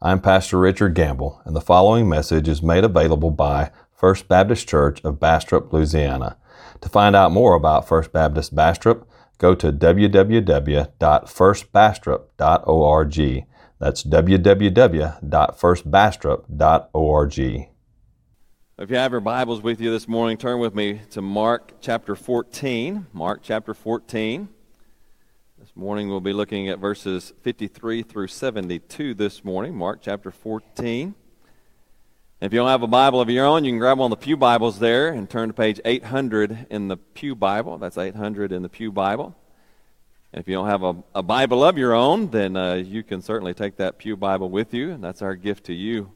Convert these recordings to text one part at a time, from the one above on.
I'm Pastor Richard Gamble, and the following message is made available by First Baptist Church of Bastrop, Louisiana. To find out more about First Baptist Bastrop, go to www.firstbastrop.org. That's www.firstbastrop.org. If you have your Bibles with you this morning, turn with me to Mark chapter 14. Mark chapter 14. Morning we'll be looking at verses 53 through 72 this morning, Mark chapter 14. If you don't have a Bible of your own, you can grab one of the Pew Bibles there and turn to page 800 in the Pew Bible. That's 800 in the Pew Bible. And if you don't have a, a Bible of your own, then uh, you can certainly take that Pew Bible with you, and that's our gift to you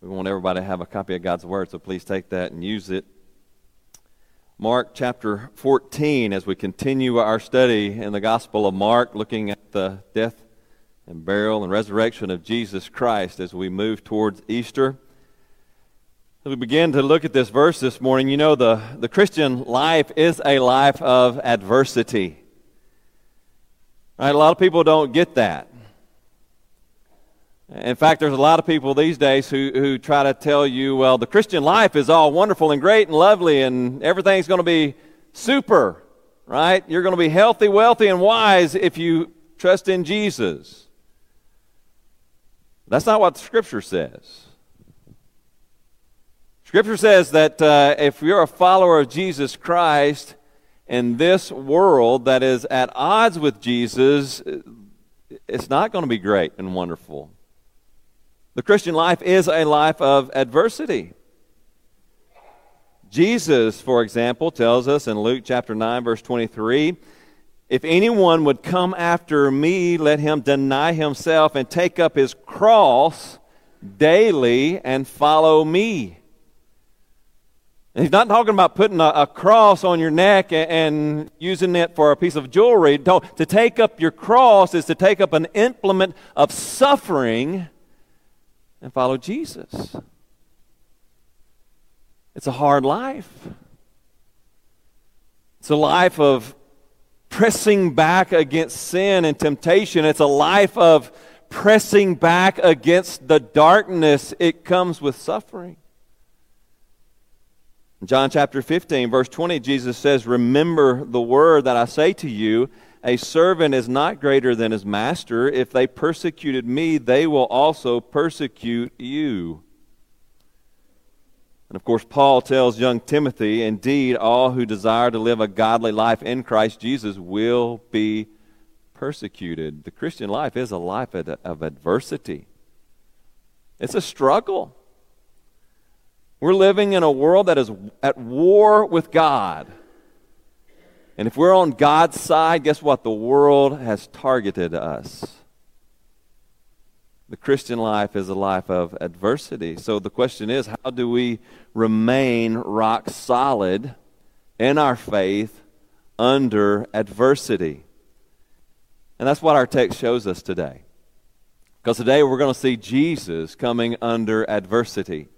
we want everybody to have a copy of God's Word, so please take that and use it. Mark chapter 14, as we continue our study in the Gospel of Mark, looking at the death and burial and resurrection of Jesus Christ as we move towards Easter. As we begin to look at this verse this morning, you know the, the Christian life is a life of adversity. Right? A lot of people don't get that. In fact, there's a lot of people these days who, who try to tell you, well, the Christian life is all wonderful and great and lovely and everything's going to be super, right? You're going to be healthy, wealthy, and wise if you trust in Jesus. That's not what Scripture says. Scripture says that uh, if you're a follower of Jesus Christ in this world that is at odds with Jesus, it's not going to be great and wonderful. The Christian life is a life of adversity. Jesus, for example, tells us in Luke chapter 9, verse 23 If anyone would come after me, let him deny himself and take up his cross daily and follow me. And he's not talking about putting a, a, cross on your neck and, and using it for a piece of jewelry. to take up your cross is to take up an implement of suffering and follow Jesus. It's a hard life. It's a life of pressing back against sin and temptation. It's a life of pressing back against the darkness. It comes with suffering. In John chapter 15, verse 20, Jesus says, Remember the word that I say to you a servant is not greater than his master. If they persecuted me, they will also persecute you. And of course, Paul tells young Timothy, indeed, all who desire to live a godly life in Christ Jesus will be persecuted. The Christian life is a life of adversity, it's a struggle. We're living in a world that is at war with God. And if we're on God's side, guess what? The world has targeted us. The Christian life is a life of adversity. So the question is how do we remain rock solid in our faith under adversity? And that's what our text shows us today. Because today we're going to see Jesus coming under adversity.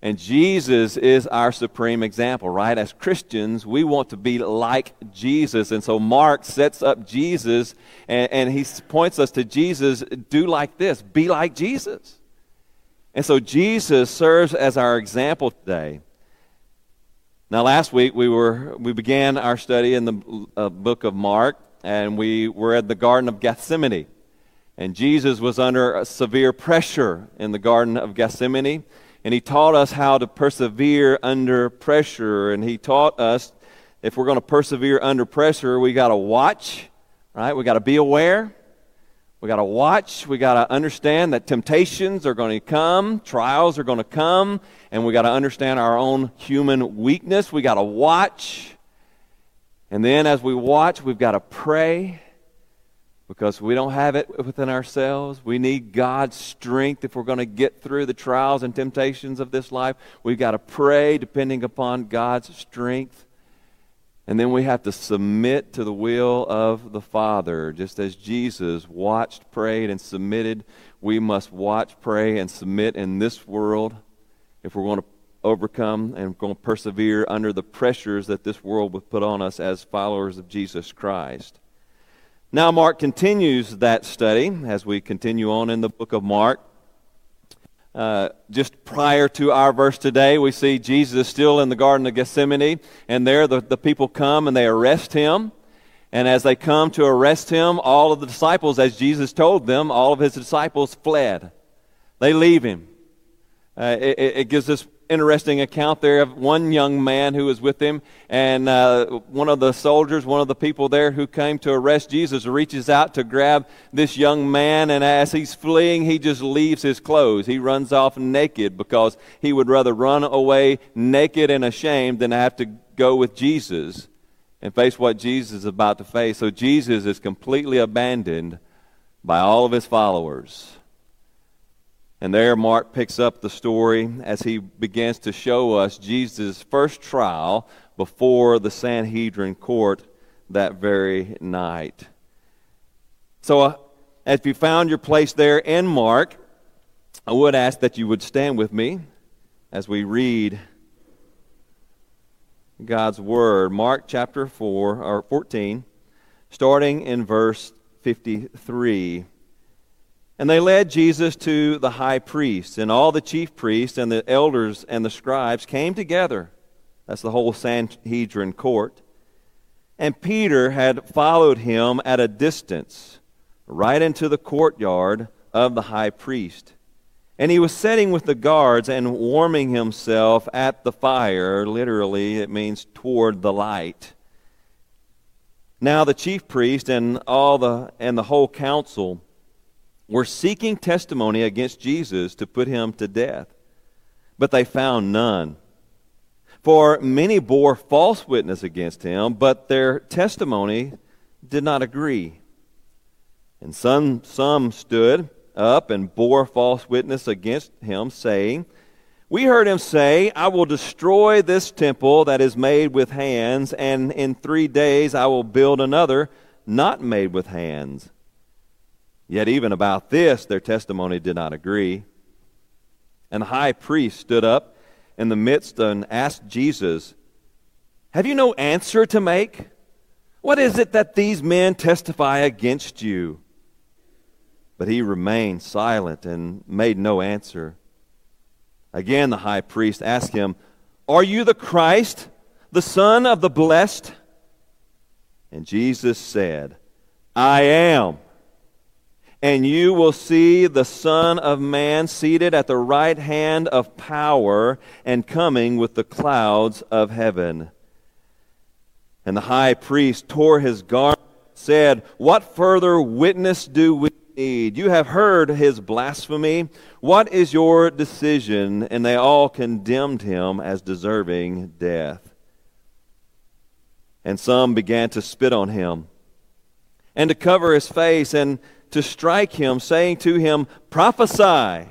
And Jesus is our supreme example, right? As Christians, we want to be like Jesus. And so Mark sets up Jesus and, and, he points us to Jesus do like this, be like Jesus. And so Jesus serves as our example today. Now, last week we, were, we began our study in the uh, book of Mark, and we were at the Garden of Gethsemane. And Jesus was under severe pressure in the Garden of Gethsemane and he taught us how to persevere under pressure. And he taught us if we're going to persevere under pressure, we got to watch, right? We got to be aware. We got to watch. We got to understand that temptations are going to come, trials are going to come, and we got to understand our own human weakness. We got to watch. And then as we watch, we've got to pray because we don't have it within ourselves. We need God's strength if we're going to get through the trials and temptations of this life. We've got to pray depending upon God's strength. And then we have to submit to the will of the Father. Just as Jesus watched, prayed, and submitted, we must watch, pray, and submit in this world if we're going to overcome and going to persevere under the pressures that this world will put on us as followers of Jesus Christ. Now, Mark continues that study as we continue on in the book of Mark. Uh, just prior to our verse today, we see Jesus is still in the Garden of Gethsemane, and there the, the people come and they arrest him. And as they come to arrest him, all of the disciples, as Jesus told them, all of his disciples fled. They leave him. Uh, it, it, gives us interesting account there of one young man who was with him, and uh, one of the soldiers, one of the people there who came to arrest Jesus, reaches out to grab this young man, and as he's fleeing, he just leaves his clothes. He runs off naked because he would rather run away naked and ashamed than have to go with Jesus and face what Jesus is about to face. So Jesus is completely abandoned by all of his followers. And there, Mark picks up the story as he begins to show us Jesus' first trial before the Sanhedrin court that very night. So, uh, if you found your place there in Mark, I would ask that you would stand with me as we read God's Word. Mark chapter 4, or 14, starting in verse 53. And they led Jesus to the high priest, and all the chief priests and the elders and the scribes came together. That's the whole Sanhedrin court. And Peter had followed him at a distance, right into the courtyard of the high priest. And he was sitting with the guards and warming himself at the fire. Literally, it means toward the light. Now the chief priest and all the and the whole council were seeking testimony against Jesus to put him to death, but they found none. For many bore false witness against him, but their testimony did not agree. And some, some stood up and bore false witness against him, saying, We heard him say, I will destroy this temple that is made with hands, and in three days I will build another not made with hands. Yet, even about this, their testimony did not agree. And the high priest stood up in the midst and asked Jesus, Have you no answer to make? What is it that these men testify against you? But he remained silent and made no answer. Again, the high priest asked him, Are you the Christ, the Son of the Blessed? And Jesus said, I am and you will see the Son of Man seated at the right hand of power and coming with the clouds of heaven. And the high priest tore his garment, said, What further witness do we need? You have heard his blasphemy. What is your decision? And they all condemned him as deserving death. And some began to spit on him and to cover his face and to strike him, saying to him, Prophesy!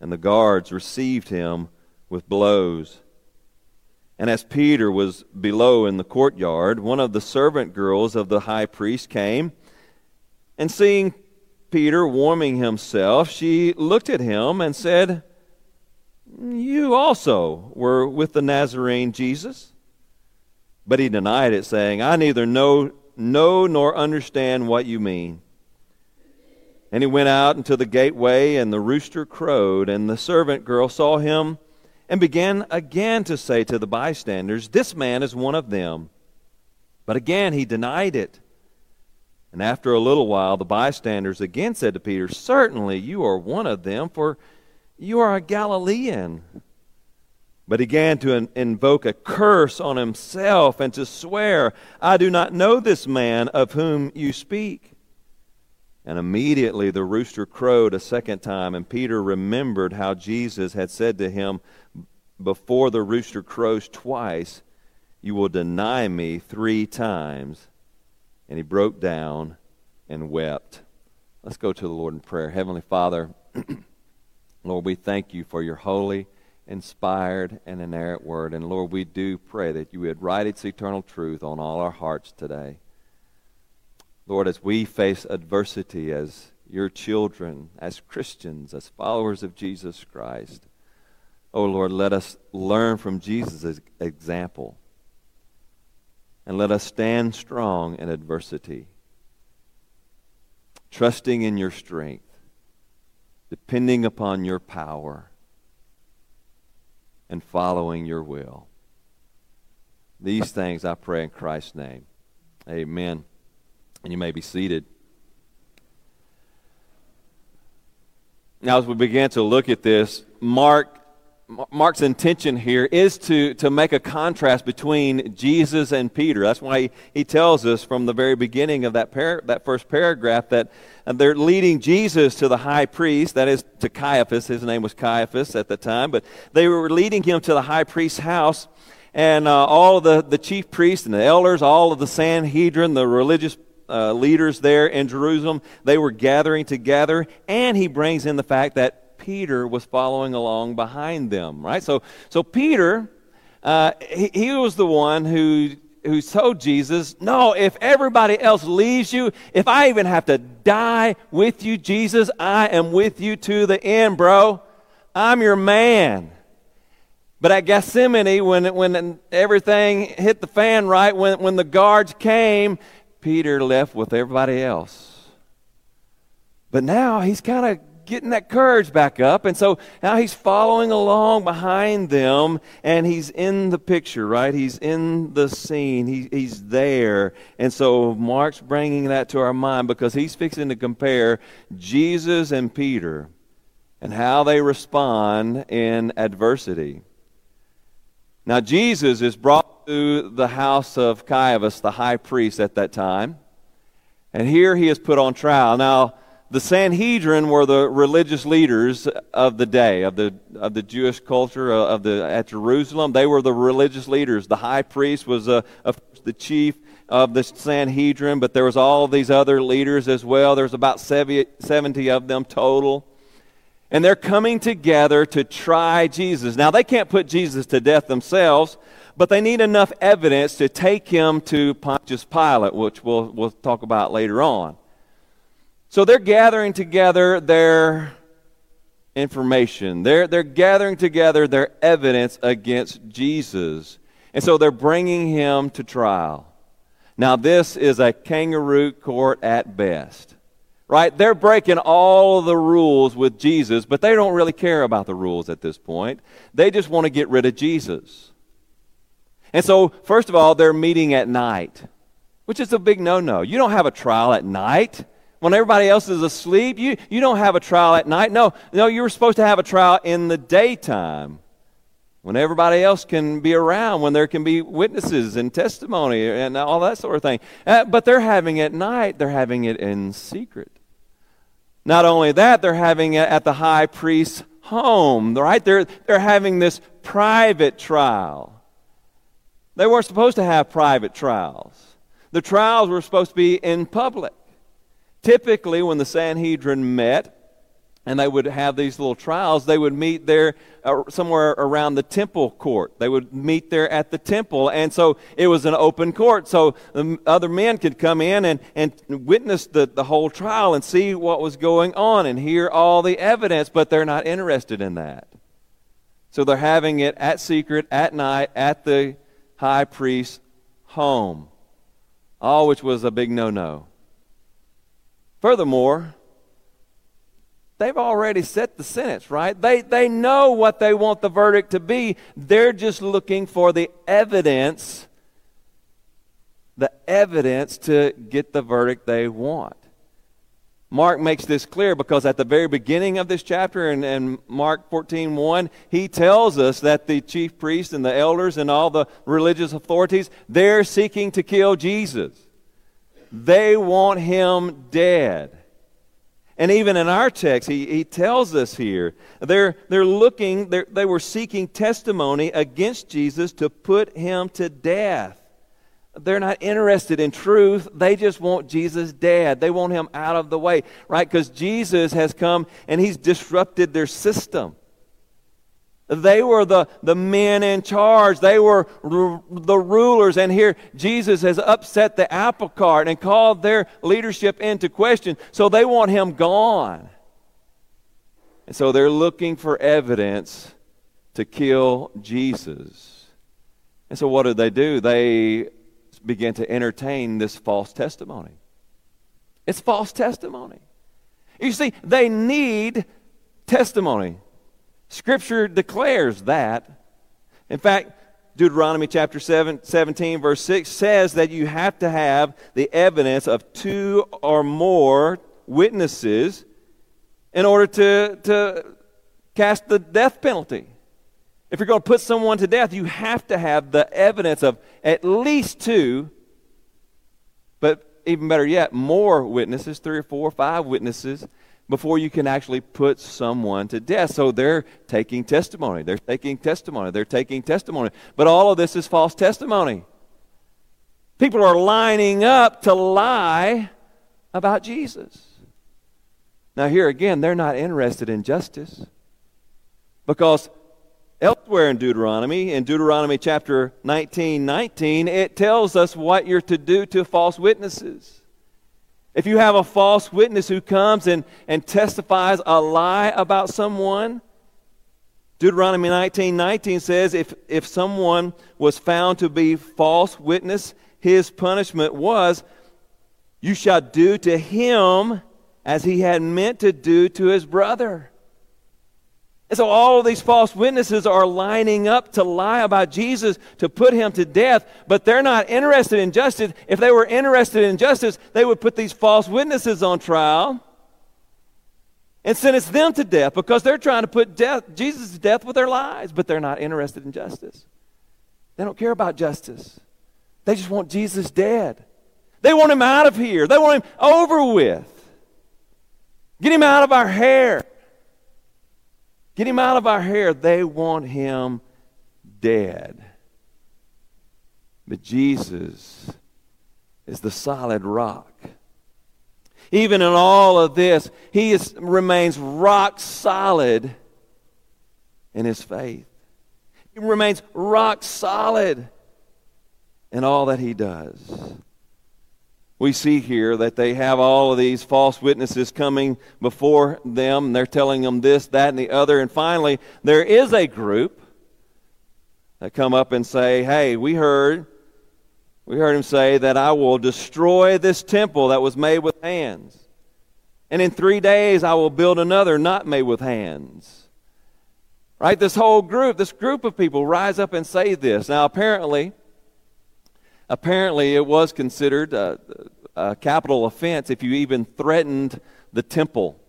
And the guards received him with blows. And as Peter was below in the courtyard, one of the servant girls of the high priest came, and seeing Peter warming himself, she looked at him and said, You also were with the Nazarene Jesus? But he denied it, saying, I neither know, know nor understand what you mean. And he went out into the gateway, and the rooster crowed, and the servant girl saw him and began again to say to the bystanders, This man is one of them. But again he denied it. And after a little while, the bystanders again said to Peter, Certainly you are one of them, for you are a Galilean. But he began to invoke a curse on himself and to swear, I do not know this man of whom you speak. And immediately the rooster crowed a second time, and Peter remembered how Jesus had said to him, Before the rooster crows twice, you will deny me three times. And he broke down and wept. Let's go to the Lord in prayer. Heavenly Father, Lord, we thank you for your holy, inspired, and inerrant word. And Lord, we do pray that you would write its eternal truth on all our hearts today. Lord, as we face adversity as your children, as Christians, as followers of Jesus Christ, oh Lord, let us learn from Jesus' example. And let us stand strong in adversity. trusting in your strength, depending upon your power, and following your will. These things I pray in Christ's name. Amen. And you may be seated. Now, as we begin to look at this, Mark Mark's intention here is to, to make a contrast between Jesus and Peter. That's why he, he tells us from the very beginning of that, par- that first paragraph that they're leading Jesus to the high priest, that is to Caiaphas. His name was Caiaphas at the time, but they were leading him to the high priest's house. And uh, all of the, the chief priests and the elders, all of the Sanhedrin, the religious uh, leaders there in Jerusalem, they were gathering together. And he brings in the fact that Peter was following along behind them, right? So, so Peter, uh, he, he was the one who who told Jesus, No, if everybody else leaves you, if I even have to die with you, Jesus, I am with you to the end, bro. I'm your man. But at Gethsemane, when, when everything hit the fan right, when, when the guards came, Peter left with everybody else. But now he's kind of getting that courage back up. And so now he's following along behind them and he's in the picture, right? He's in the scene. He, he's there. And so Mark's bringing that to our mind because he's fixing to compare Jesus and Peter and how they respond in adversity. Now, Jesus is brought to the house of Caiaphas, the high priest at that time. And here he is put on trial. Now, the Sanhedrin were the religious leaders of the day, of the, of the Jewish culture uh, of the, at Jerusalem. They were the religious leaders. The high priest was uh, the chief of the Sanhedrin, but there was all these other leaders as well. There's about 70 of them total. And they're coming together to try Jesus. Now, they can't put Jesus to death themselves, but they need enough evidence to take him to Pontius Pilate, which we'll, we'll talk about later on. So they're gathering together their information. They're, they're gathering together their evidence against Jesus. And so they're bringing him to trial. Now, this is a kangaroo court at best. Right? They're breaking all of the rules with Jesus, but they don't really care about the rules at this point. They just want to get rid of Jesus. And so, first of all, they're meeting at night, which is a big no no. You don't have a trial at night when everybody else is asleep. You, you don't have a trial at night. No, no, you were supposed to have a trial in the daytime when everybody else can be around, when there can be witnesses and testimony and all that sort of thing. Uh, but they're having it at night, they're having it in secret. Not only that, they're having it at the high priest's home, right? They're, they're having this private trial. They weren't supposed to have private trials. The trials were supposed to be in public. Typically, when the Sanhedrin met, and they would have these little trials, they would meet there uh, somewhere around the temple court. They would meet there at the temple. And so it was an open court. So the other men could come in and, and witness the, the whole trial and see what was going on and hear all the evidence, but they're not interested in that. So they're having it at secret, at night, at the high priest's home. All which was a big no no. Furthermore, they've already set the sentence, right? They, they know what they want the verdict to be. They're just looking for the evidence, the evidence to get the verdict they want. Mark makes this clear because at the very beginning of this chapter in, in Mark 14 1, he tells us that the chief priests and the elders and all the religious authorities, they're seeking to kill Jesus. They want him dead. And even in our text, he, he tells us here they're, they're looking, they're, they were seeking testimony against Jesus to put him to death. They're not interested in truth. They just want Jesus dead. They want him out of the way, right? Because Jesus has come and he's disrupted their system. They were the, the men in charge. They were r- the rulers. And here Jesus has upset the apple cart and called their leadership into question. So they want him gone. And so they're looking for evidence to kill Jesus. And so what do they do? They begin to entertain this false testimony. It's false testimony. You see, they need testimony. Scripture declares that. In fact, Deuteronomy chapter 7, 17, verse 6 says that you have to have the evidence of two or more witnesses in order to, to cast the death penalty. If you're going to put someone to death, you have to have the evidence of at least two, but even better yet, more witnesses, three or four or five witnesses, before you can actually put someone to death. So they're taking testimony. They're taking testimony. They're taking testimony. But all of this is false testimony. People are lining up to lie about Jesus. Now, here again, they're not interested in justice because Elsewhere in Deuteronomy, in Deuteronomy chapter 19, 19, it tells us what you're to do to false witnesses. If you have a false witness who comes and, and testifies a lie about someone, Deuteronomy 19, 19 says if, if someone was found to be false witness, his punishment was, you shall do to him as he had meant to do to his brother. And so all of these false witnesses are lining up to lie about Jesus to put him to death, but they're not interested in justice. If they were interested in justice, they would put these false witnesses on trial and sentence them to death because they're trying to put death, Jesus to death with their lies, but they're not interested in justice. They don't care about justice. They just want Jesus dead. They want him out of here. They want him over with. Get him out of our hair. Get him out of our hair. They want him dead. But Jesus is the solid rock. Even in all of this, he is, remains rock solid in his faith. He remains rock solid in all that he does we see here that they have all of these false witnesses coming before them. And they're telling them this, that, and the other. And finally, there is a group that come up and say, Hey, we heard, we heard him say that I will destroy this temple that was made with hands. And in three days I will build another not made with hands. Right? This whole group, this group of people rise up and say this. Now, apparently, apparently it was considered a, a, capital offense if you even threatened the temple.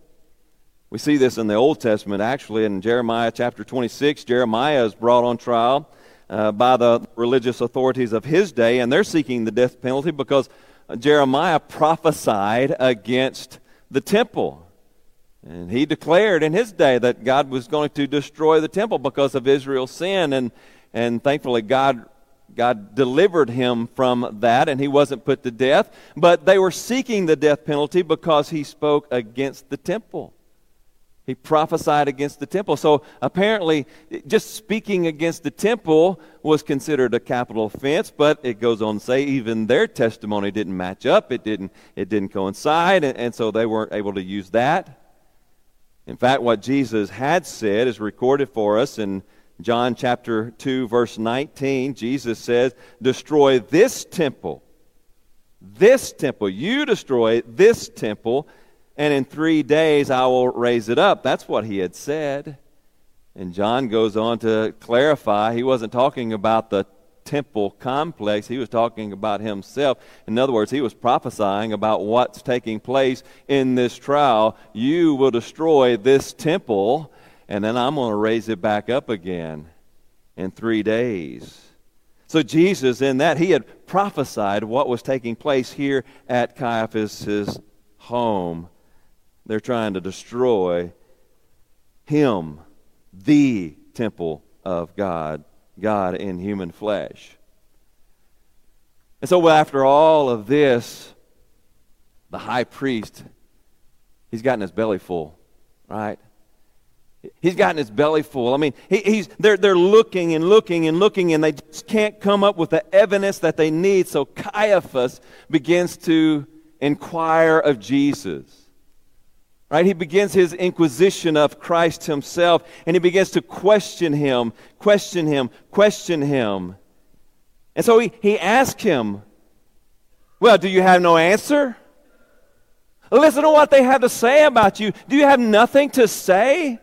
We see this in the Old Testament, actually, in Jeremiah chapter 26. Jeremiah is brought on trial uh, by the religious authorities of his day, and they're seeking the death penalty because Jeremiah prophesied against the temple. And he declared in his day that God was going to destroy the temple because of Israel's sin. And, and thankfully, God God delivered him from that and he wasn't put to death. But they were seeking the death penalty because he spoke against the temple. He prophesied against the temple. So apparently, just speaking against the temple was considered a capital offense, but it goes on to say even their testimony didn't match up. It didn't, it didn't coincide, and, and so they weren't able to use that. In fact, what Jesus had said is recorded for us in John chapter 2, verse 19, Jesus says, Destroy this temple. This temple. You destroy this temple, and in three days I will raise it up. That's what he had said. And John goes on to clarify he wasn't talking about the temple complex, he was talking about himself. In other words, he was prophesying about what's taking place in this trial. You will destroy this temple and then I'm going to raise it back up again in three days. So, Jesus, in that, he had prophesied what was taking place here at Caiaphas' home. They're trying to destroy him, the temple of God, God in human flesh. And so, after all of this, the high priest, he's gotten his belly full, right? He's gotten his belly full. I mean, he, he's, they're, they're looking and looking and looking, and they just can't come up with the evidence that they need. So Caiaphas begins to inquire of Jesus. Right? He begins his inquisition of Christ himself, and he begins to question him, question him, question him. And so he, he asks him, Well, do you have no answer? Listen to what they have to say about you. Do you have nothing to say?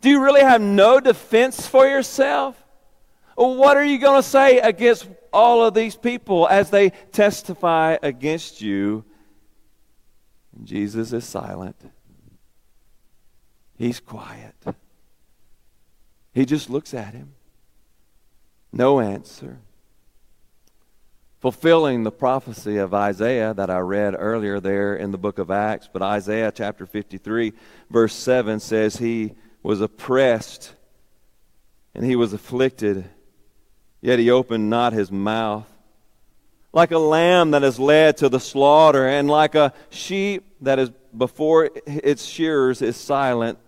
Do you really have no defense for yourself? What are you going to say against all of these people as they testify against you? Jesus is silent. He's quiet. He just looks at him. No answer. Fulfilling the prophecy of Isaiah that I read earlier there in the book of Acts. But Isaiah chapter 53, verse 7 says, He was oppressed and he was afflicted, yet he opened not his mouth. Like a lamb that is led to the slaughter, and like a sheep that is before its shearers is silent,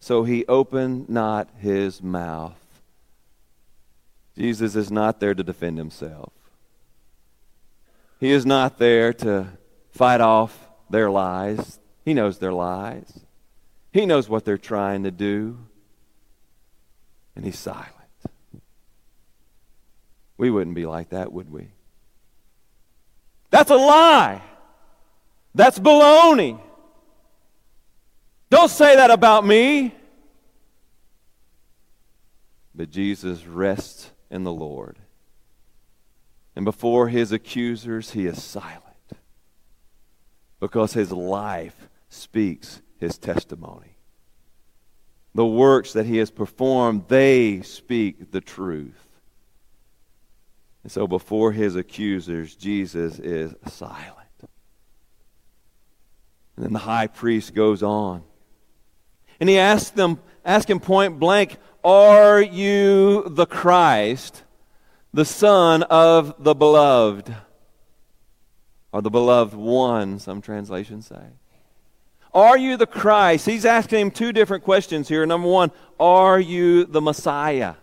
so he opened not his mouth. Jesus is not there to defend himself. He is not there to fight off their lies. He knows their lies. He knows what they're trying to do. And he's silent. We wouldn't be like that, would we? That's a lie. That's baloney. Don't say that about me. But Jesus rests in the Lord. And before his accusers, he is silent because his life speaks his testimony. The works that he has performed, they speak the truth. And so before his accusers, Jesus is silent. And then the high priest goes on. And he asks them, ask him point blank, Are you the Christ, the Son of the beloved? Or the beloved one, some translations say. Are you the Christ? He's asking him two different questions here. Number one, are you the Messiah?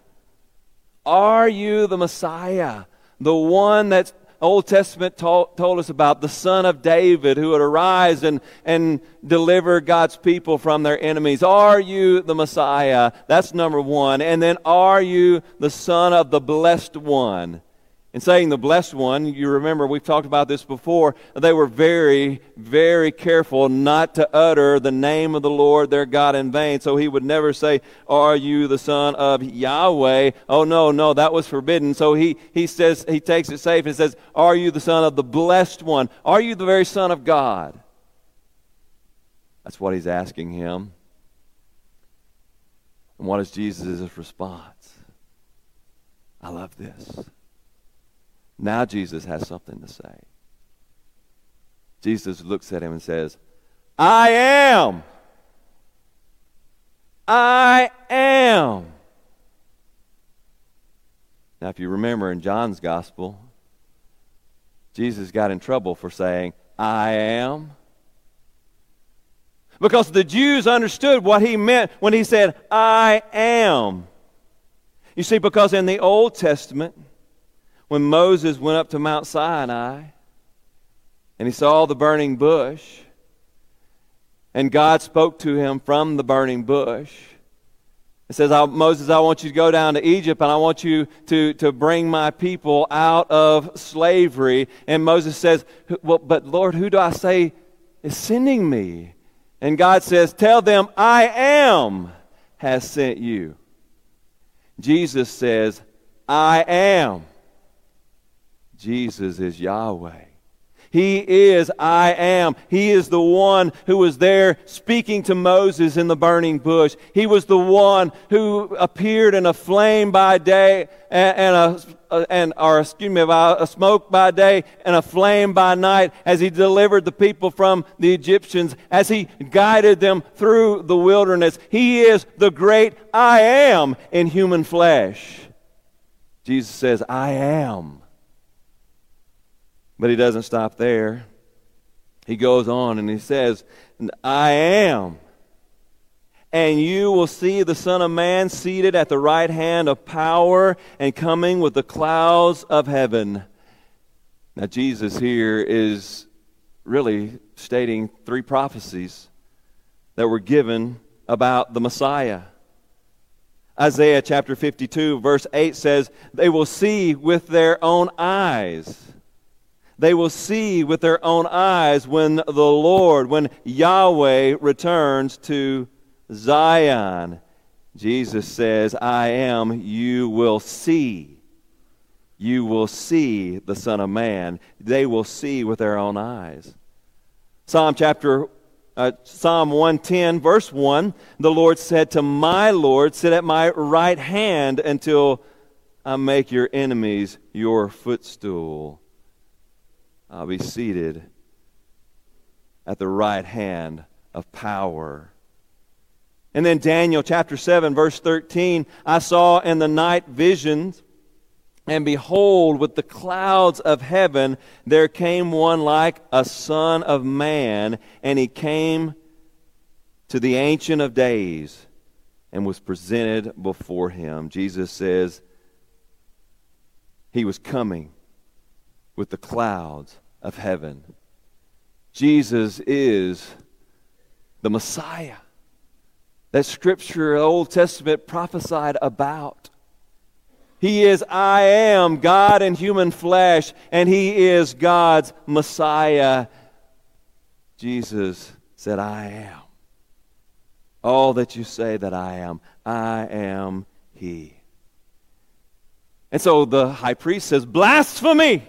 Are you the Messiah? The one that Old Testament told, told us about, the son of David who would arise and, and deliver God's people from their enemies. Are you the Messiah? That's number one. And then, are you the son of the blessed one? In saying the blessed one, you remember we've talked about this before, they were very, very careful not to utter the name of the Lord their God in vain. So he would never say, Are you the son of Yahweh? Oh, no, no, that was forbidden. So he, he says, he takes it safe and says, Are you the son of the blessed one? Are you the very son of God? That's what he's asking him. And what is Jesus' response? I love this. Now Jesus has something to say. Jesus looks at him and says, I am. I am. Now, if you remember in John's gospel, Jesus got in trouble for saying, I am. Because the Jews understood what he meant when he said, I am. You see, because in the Old Testament, when Moses went up to Mount Sinai and he saw the burning bush, and God spoke to him from the burning bush. It says, Moses, I want you to go down to Egypt and I want you to, to bring my people out of slavery. And Moses says, well, But Lord, who do I say is sending me? And God says, Tell them, I am has sent you. Jesus says, I am Jesus is Yahweh. He is I am. He is the one who was there speaking to Moses in the burning bush. He was the one who appeared in a flame by day and, and a and or excuse me, a smoke by day and a flame by night as he delivered the people from the Egyptians, as he guided them through the wilderness. He is the great I am in human flesh. Jesus says, I am. But he doesn't stop there. He goes on and he says, I am. And you will see the Son of Man seated at the right hand of power and coming with the clouds of heaven. Now, Jesus here is really stating three prophecies that were given about the Messiah. Isaiah chapter 52, verse 8 says, They will see with their own eyes They will see with their own eyes when the Lord, when Yahweh returns to Zion. Jesus says, I am, you will see. You will see the Son of Man. They will see with their own eyes. Psalm chapter uh, Psalm 110, verse 1, the Lord said to my Lord, Sit at my right hand until I make your enemies your footstool. I'll be seated at the right hand of power. And then Daniel chapter 7, verse 13 I saw in the night visions, and behold, with the clouds of heaven there came one like a son of man, and he came to the Ancient of Days and was presented before him. Jesus says he was coming with the clouds of heaven. Jesus is the Messiah that Scripture, the Old Testament, prophesied about. He is I am, God in human flesh, and He is God's Messiah. Jesus said, I am. All that you say that I am, I am He. And so the high priest says, Blasphemy!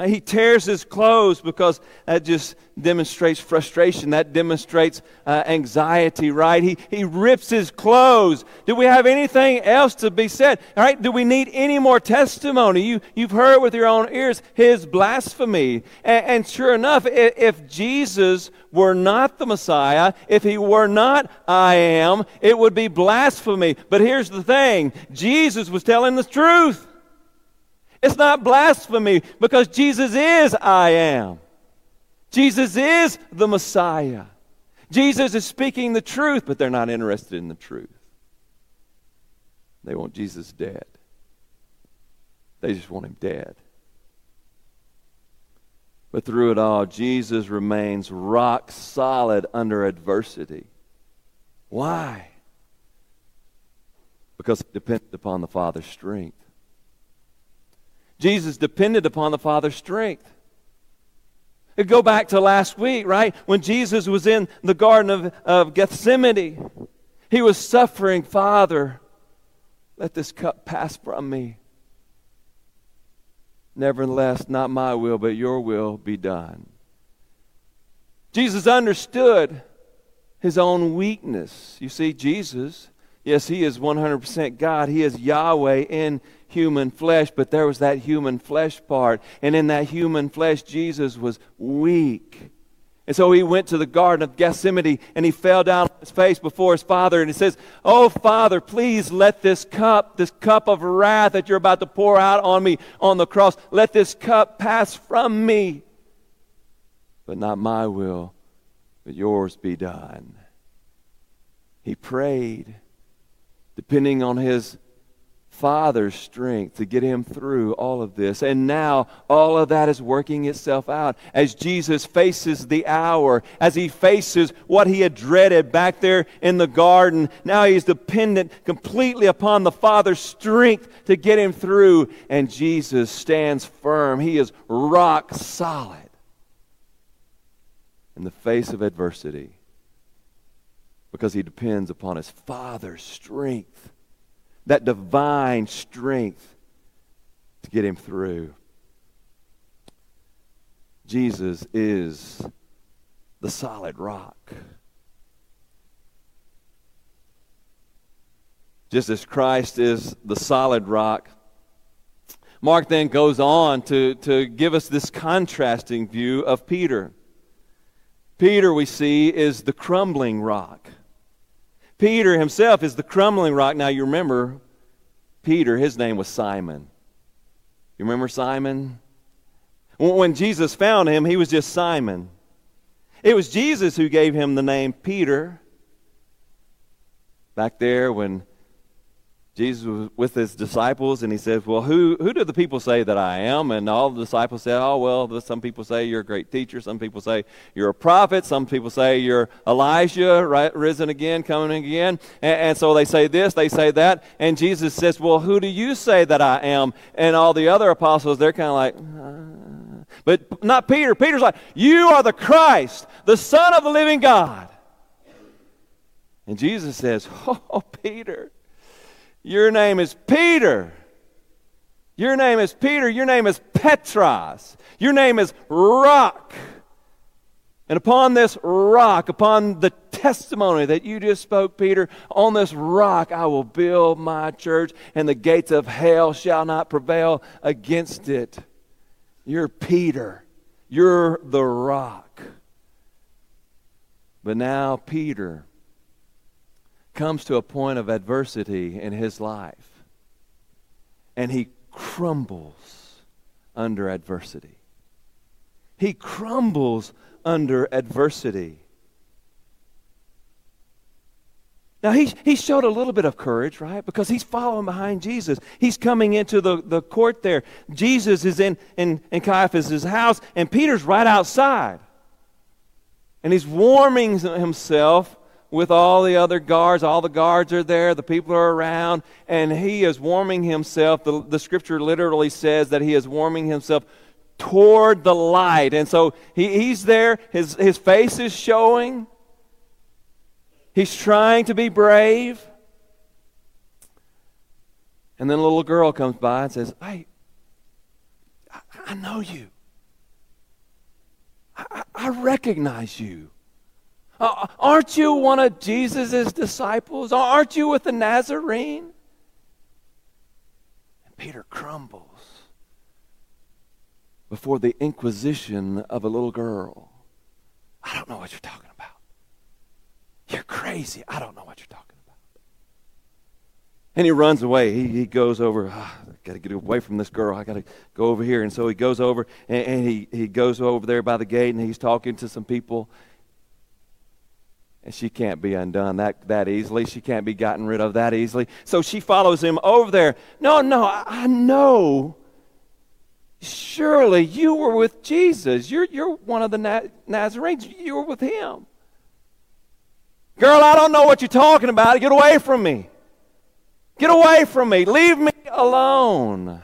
Uh, he tears his clothes because that just demonstrates frustration. That demonstrates uh, anxiety, right? He, he rips his clothes. Do we have anything else to be said? All right? Do we need any more testimony? You, you've heard with your own ears his blasphemy. And, and sure enough, if, if Jesus were not the Messiah, if he were not I am, it would be blasphemy. But here's the thing Jesus was telling the truth. It's not blasphemy because Jesus is I am. Jesus is the Messiah. Jesus is speaking the truth, but they're not interested in the truth. They want Jesus dead. They just want him dead. But through it all, Jesus remains rock solid under adversity. Why? Because it depends upon the Father's strength. Jesus depended upon the Father's strength. Go back to last week, right? When Jesus was in the Garden of, of Gethsemane, he was suffering, Father, let this cup pass from me. Nevertheless, not my will, but your will be done. Jesus understood his own weakness. You see, Jesus, yes, he is 100% God. He is Yahweh in human flesh, but there was that human flesh part. And in that human flesh, Jesus was weak. And so he went to the Garden of Gethsemane and he fell down on his face before his father and he says, Oh, Father, please let this cup, this cup of wrath that you're about to pour out on me on the cross, let this cup pass from me. But not my will, but yours be done. He prayed, depending on his Father's strength to get him through all of this. And now all of that is working itself out as Jesus faces the hour, as he faces what he had dreaded back there in the garden. Now he's dependent completely upon the Father's strength to get him through. And Jesus stands firm. He is rock solid in the face of adversity because he depends upon his Father's strength that divine strength to get him through. Jesus is the solid rock. Just as Christ is the solid rock, Mark then goes on to, to give us this contrasting view of Peter. Peter, we see, is the crumbling rock. Peter himself is the crumbling rock. Now, you remember, Peter, his name was Simon. You remember Simon? When Jesus found him, he was just Simon. It was Jesus who gave him the name Peter. Back there when Jesus was with his disciples, and he says, Well, who, who do the people say that I am? And all the disciples said, Oh, well, some people say you're a great teacher. Some people say you're a prophet. Some people say you're Elijah, right, risen again, coming again. And, and so they say this, they say that. And Jesus says, Well, who do you say that I am? And all the other apostles, they're kind of like, uh, But not Peter. Peter's like, You are the Christ, the Son of the living God. And Jesus says, Oh, Peter, your name is Peter. Your name is Peter. Your name is Petros. Your name is Rock. And upon this rock, upon the testimony that you just spoke, Peter, on this rock I will build my church, and the gates of hell shall not prevail against it. You're Peter. You're the rock. But now Peter comes to a point of adversity in his life, and he crumbles under adversity. He crumbles under adversity. Now, he, he showed a little bit of courage, right? Because he's following behind Jesus. He's coming into the, the court there. Jesus is in, in, in Caiaphas' house, and Peter's right outside. And he's warming himself with all the other guards. All the guards are there, the people are around, and he is warming himself. The, the scripture literally says that he is warming himself toward the light. And so he, he's there, his, his face is showing. He's trying to be brave. And then a little girl comes by and says, Hey, I, I know you. I, I recognize you. Uh, aren't you one of Jesus' disciples? Aren't you with the Nazarene? And Peter crumbles before the inquisition of a little girl. I don't know what you're talking about. You're crazy. I don't know what you're talking about. And he runs away. He, he goes over, oh, I got to get away from this girl. I got to go over here. And so he goes over and, and he, he goes over there by the gate and he's talking to some people. And she can't be undone that, that easily. She can't be gotten rid of that easily. So she follows him over there. No, no, I, I know Surely you were with Jesus. You're, you're one of the Na- Nazarenes. You were with him. Girl, I don't know what you're talking about. Get away from me. Get away from me. Leave me alone.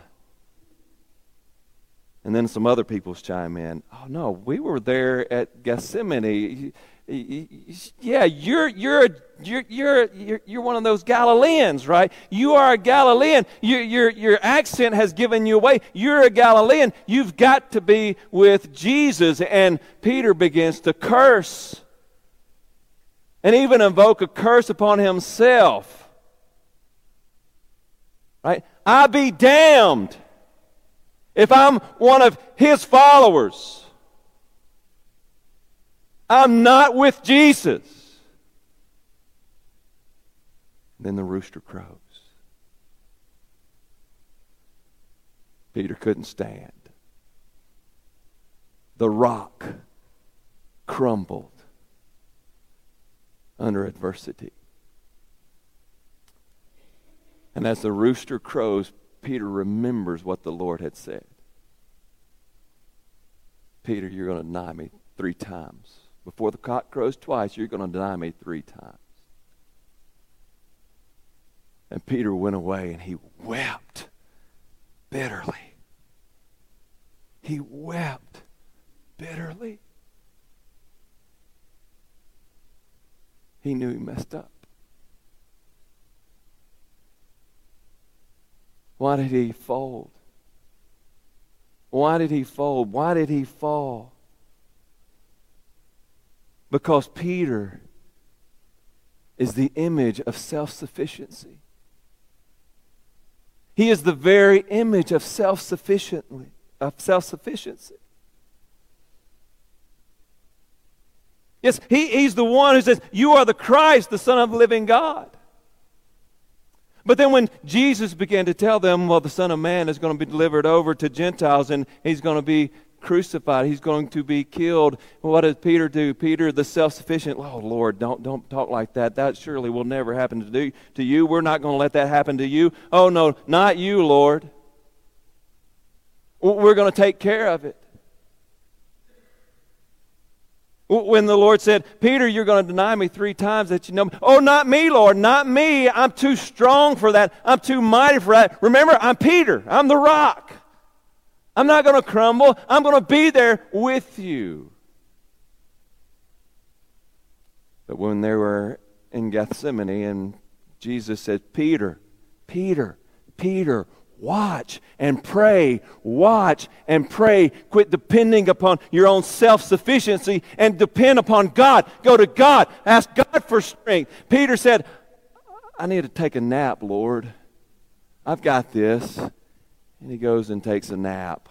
And then some other people's chime in. Oh, no, we were there at Gethsemane yeah, you're, you're, you're, you're, you're, one of those Galileans, right? You are a Galilean. You, your, your accent has given you away. You're a Galilean. You've got to be with Jesus. And Peter begins to curse and even invoke a curse upon himself. Right? I be damned if I'm one of his followers. I'm not with Jesus. Then the rooster crows. Peter couldn't stand. The rock crumbled under adversity. And as the rooster crows, Peter remembers what the Lord had said. Peter, you're going to deny me three times. Before the cock crows twice, you're going to deny me three times. And Peter went away and he wept bitterly. He wept bitterly. He knew he messed up. Why did he fold? Why did he fold? Why did he fall? Because Peter is the image of self sufficiency. He is the very image of self sufficiency. Of self sufficiency. Yes, he, he's the one who says, You are the Christ, the Son of the living God. But then when Jesus began to tell them, Well, the Son of Man is going to be delivered over to Gentiles and he's going to be crucified. He's going to be killed. What does Peter do? Peter, the self sufficient, oh, Lord, don't, don't talk like that. That surely will never happen to, do, to you. We're not going to let that happen to you. Oh, no, not you, Lord. We're going to take care of it. When the Lord said, Peter, you're going to deny me three times that you know me. Oh, not me, Lord, not me. I'm too strong for that. I'm too mighty for that. Remember, I'm Peter. I'm the rock. I'm not going to crumble. I'm going to be there with you. But when they were in Gethsemane and Jesus said, Peter, Peter, Peter, watch and pray, watch and pray. Quit depending upon your own self sufficiency and depend upon God. Go to God. Ask God for strength. Peter said, I need to take a nap, Lord. I've got this. And he goes and takes a nap.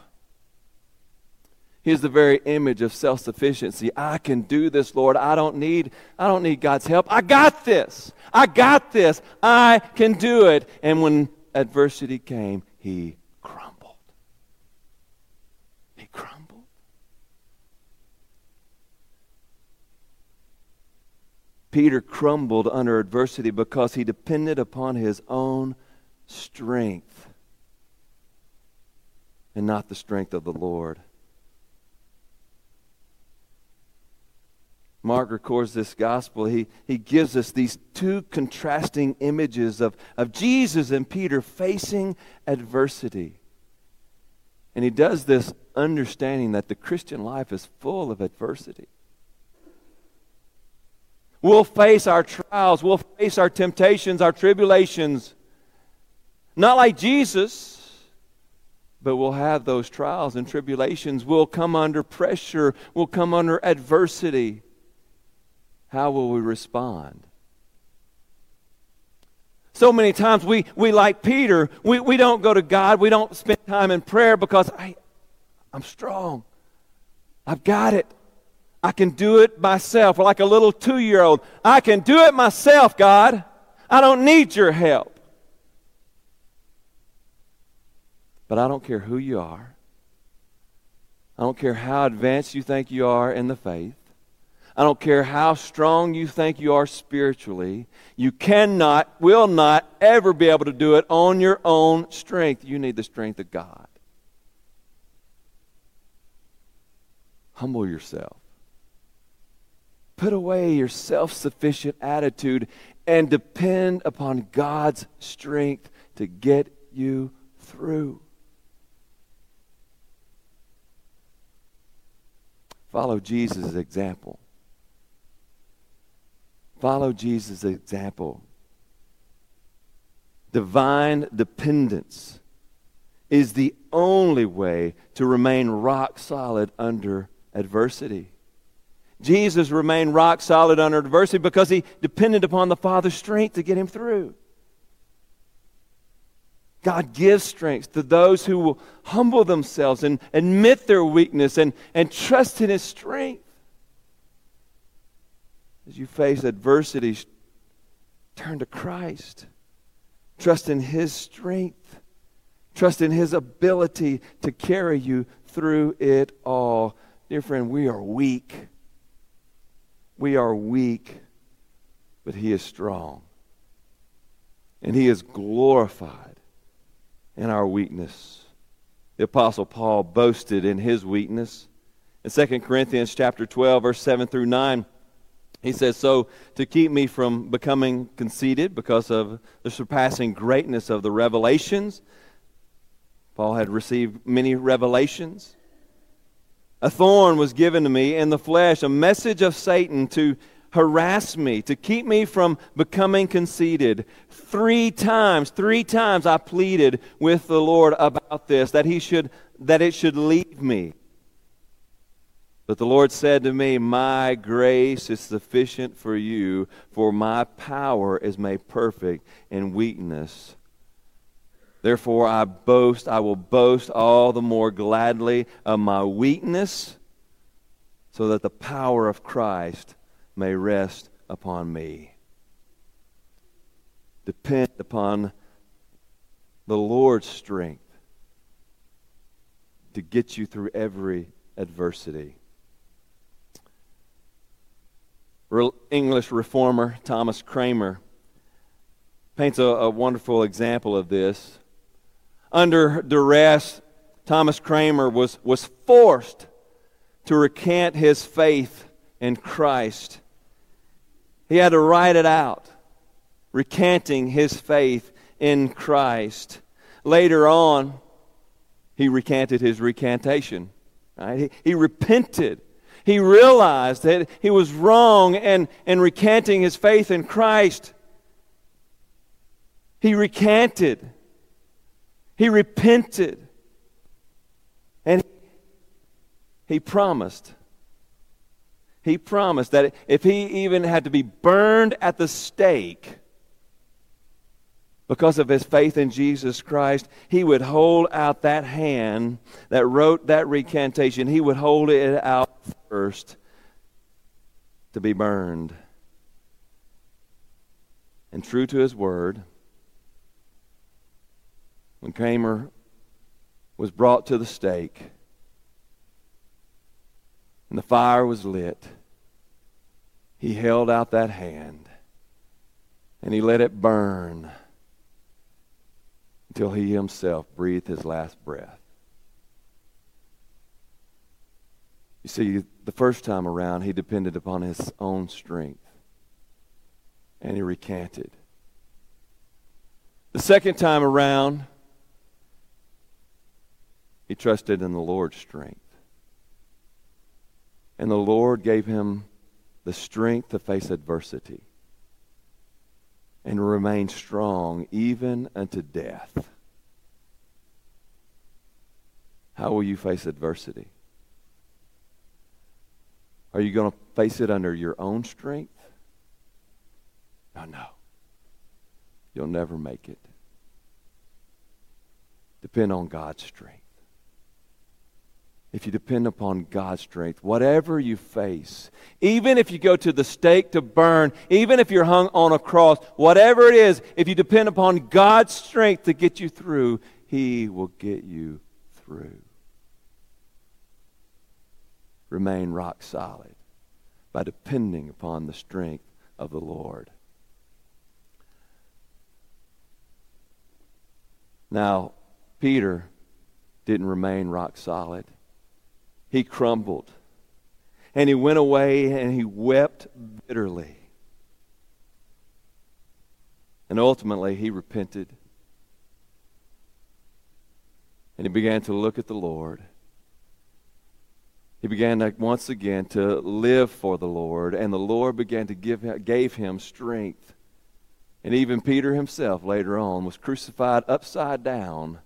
He's the very image of self-sufficiency. I can do this, Lord. I don't need I don't need God's help. I got this. I got this. I can do it. And when adversity came, he crumbled. He crumbled. Peter crumbled under adversity because he depended upon his own strength and not the strength of the Lord. Mark records this gospel, he, he gives us these two contrasting images of, of Jesus and Peter facing adversity. And he does this understanding that the Christian life is full of adversity. We'll face our trials, we'll face our temptations, our tribulations. Not like Jesus, but we'll have those trials and tribulations. We'll come under pressure, we'll come under adversity how will we respond? So many times we, we like Peter, we, we don't go to God, we don't spend time in prayer because I, I'm strong. I've got it. I can do it myself. Like a little two year old, I can do it myself, God. I don't need your help. But I don't care who you are. I don't care how advanced you think you are in the faith. I don't care how strong you think you are spiritually. You cannot, will not ever be able to do it on your own strength. You need the strength of God. Humble yourself. Put away your self sufficient attitude and depend upon God's strength to get you through. Follow Jesus' example. Follow Jesus' example. Divine dependence is the only way to remain rock solid under adversity. Jesus remained rock solid under adversity because he depended upon the Father's strength to get him through. God gives strength to those who will humble themselves and admit their weakness and, and trust in his strength. As you face adversity, turn to Christ. Trust in His strength. Trust in His ability to carry you through it all. Dear friend, we are weak. We are weak, but He is strong. And He is glorified in our weakness. The Apostle Paul boasted in his weakness. In 2 Corinthians chapter 12, verse 7 through 9, he says, So to keep me from becoming conceited because of the surpassing greatness of the revelations, Paul had received many revelations. A thorn was given to me in the flesh, a message of Satan to harass me, to keep me from becoming conceited. Three times, three times I pleaded with the Lord about this, that he should that it should leave me. But the Lord said to me, My grace is sufficient for you, for my power is made perfect in weakness. Therefore, I boast, I will boast all the more gladly of my weakness, so that the power of Christ may rest upon me. Depend upon the Lord's strength to get you through every adversity. English reformer Thomas Cranmer paints a, a wonderful example of this. Under duress, Thomas Cranmer was, was forced to recant his faith in Christ. He had to write it out, recanting his faith in Christ. Later on, he recanted his recantation. Right? He, he repented. He realized that he was wrong and, and recanting his faith in Christ. He recanted. He repented. And he promised. He promised that if he even had to be burned at the stake, because of his faith in Jesus Christ, he would hold out that hand that wrote that recantation. He would hold it out first to be burned. And true to his word, when Cranmer was brought to the stake and the fire was lit, he held out that hand and he let it burn until he himself breathed his last breath. You see, the first time around, he depended upon his own strength and he recanted. The second time around, he trusted in the Lord's strength. And the Lord gave him the strength to face adversity and remain strong even unto death. How will you face adversity? Are you going to face it under your own strength? No, no. You'll never make it. Depend on God's strength if you depend upon God's strength, whatever you face, even if you go to the stake to burn, even if you're hung on a cross, whatever it is, if you depend upon God's strength to get you through, He will get you through. Remain rock solid by depending upon the strength of the Lord. Now, Peter didn't remain rock solid he crumbled. And he went away and he wept bitterly. And ultimately, he repented. And he began to look at the Lord. He began to, once again to live for the Lord, and the Lord began to give gave him strength. And even Peter himself later on was crucified upside down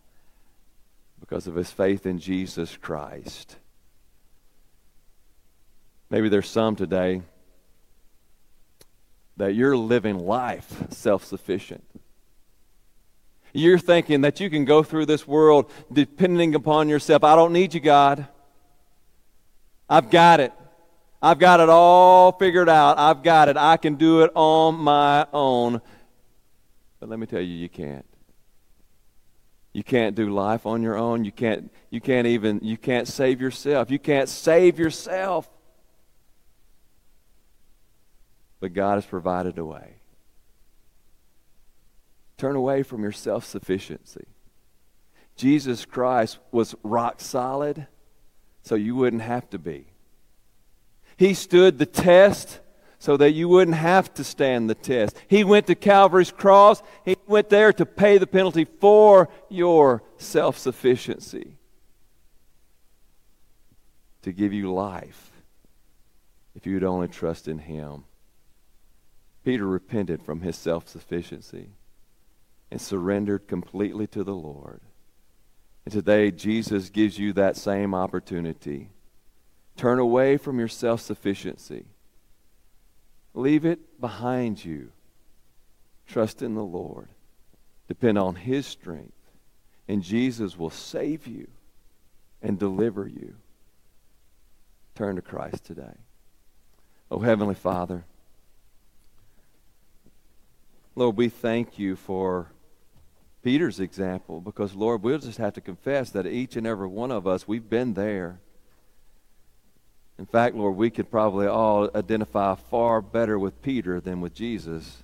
because of his faith in Jesus Christ. Maybe there's some today that you're living life self sufficient. You're thinking that you can go through this world depending upon yourself. I don't need you, God. I've got it. I've got it all figured out. I've got it. I can do it on my own. But let me tell you, you can't. You can't do life on your own. You can't, you can't even, you can't save yourself. You can't save yourself but God has provided a way. Turn away from your self sufficiency. Jesus Christ was rock solid, so you wouldn't have to be. He stood the test so that you wouldn't have to stand the test. He went to Calvary's cross, He went there to pay the penalty for your self sufficiency, to give you life if you would only trust in Him. Peter repented from his self sufficiency and surrendered completely to the Lord. And today, Jesus gives you that same opportunity. Turn away from your self sufficiency, leave it behind you. Trust in the Lord, depend on His strength, and Jesus will save you and deliver you. Turn to Christ today. Oh, Heavenly Father. Lord, we thank you for Peter's example because, Lord, we'll just have to confess that each and every one of us, we've been there. In fact, Lord, we could probably all identify far better with Peter than with Jesus.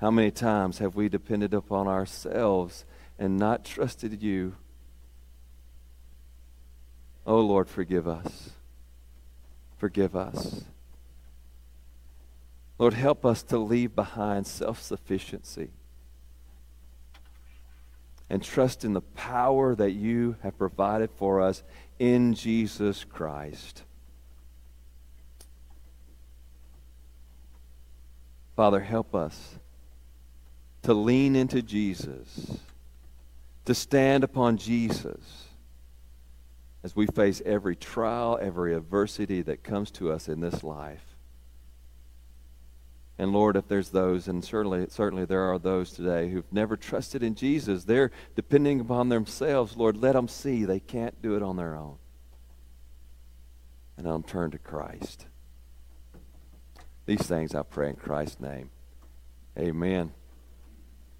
How many times have we depended upon ourselves and not trusted you? Oh, Lord, forgive us. Forgive us. Lord, help us to leave behind self sufficiency. and trust in the power that you have provided for us in Jesus Christ. Father, help us to lean into Jesus, to stand upon Jesus as we face every trial, every adversity that comes to us in this life. And Lord, if there's those, and certainly, certainly there are those today who've never trusted in Jesus, they're depending upon themselves. Lord, let them see they can't do it on their own. And I'll turn to Christ. These things I pray in Christ's name. Amen.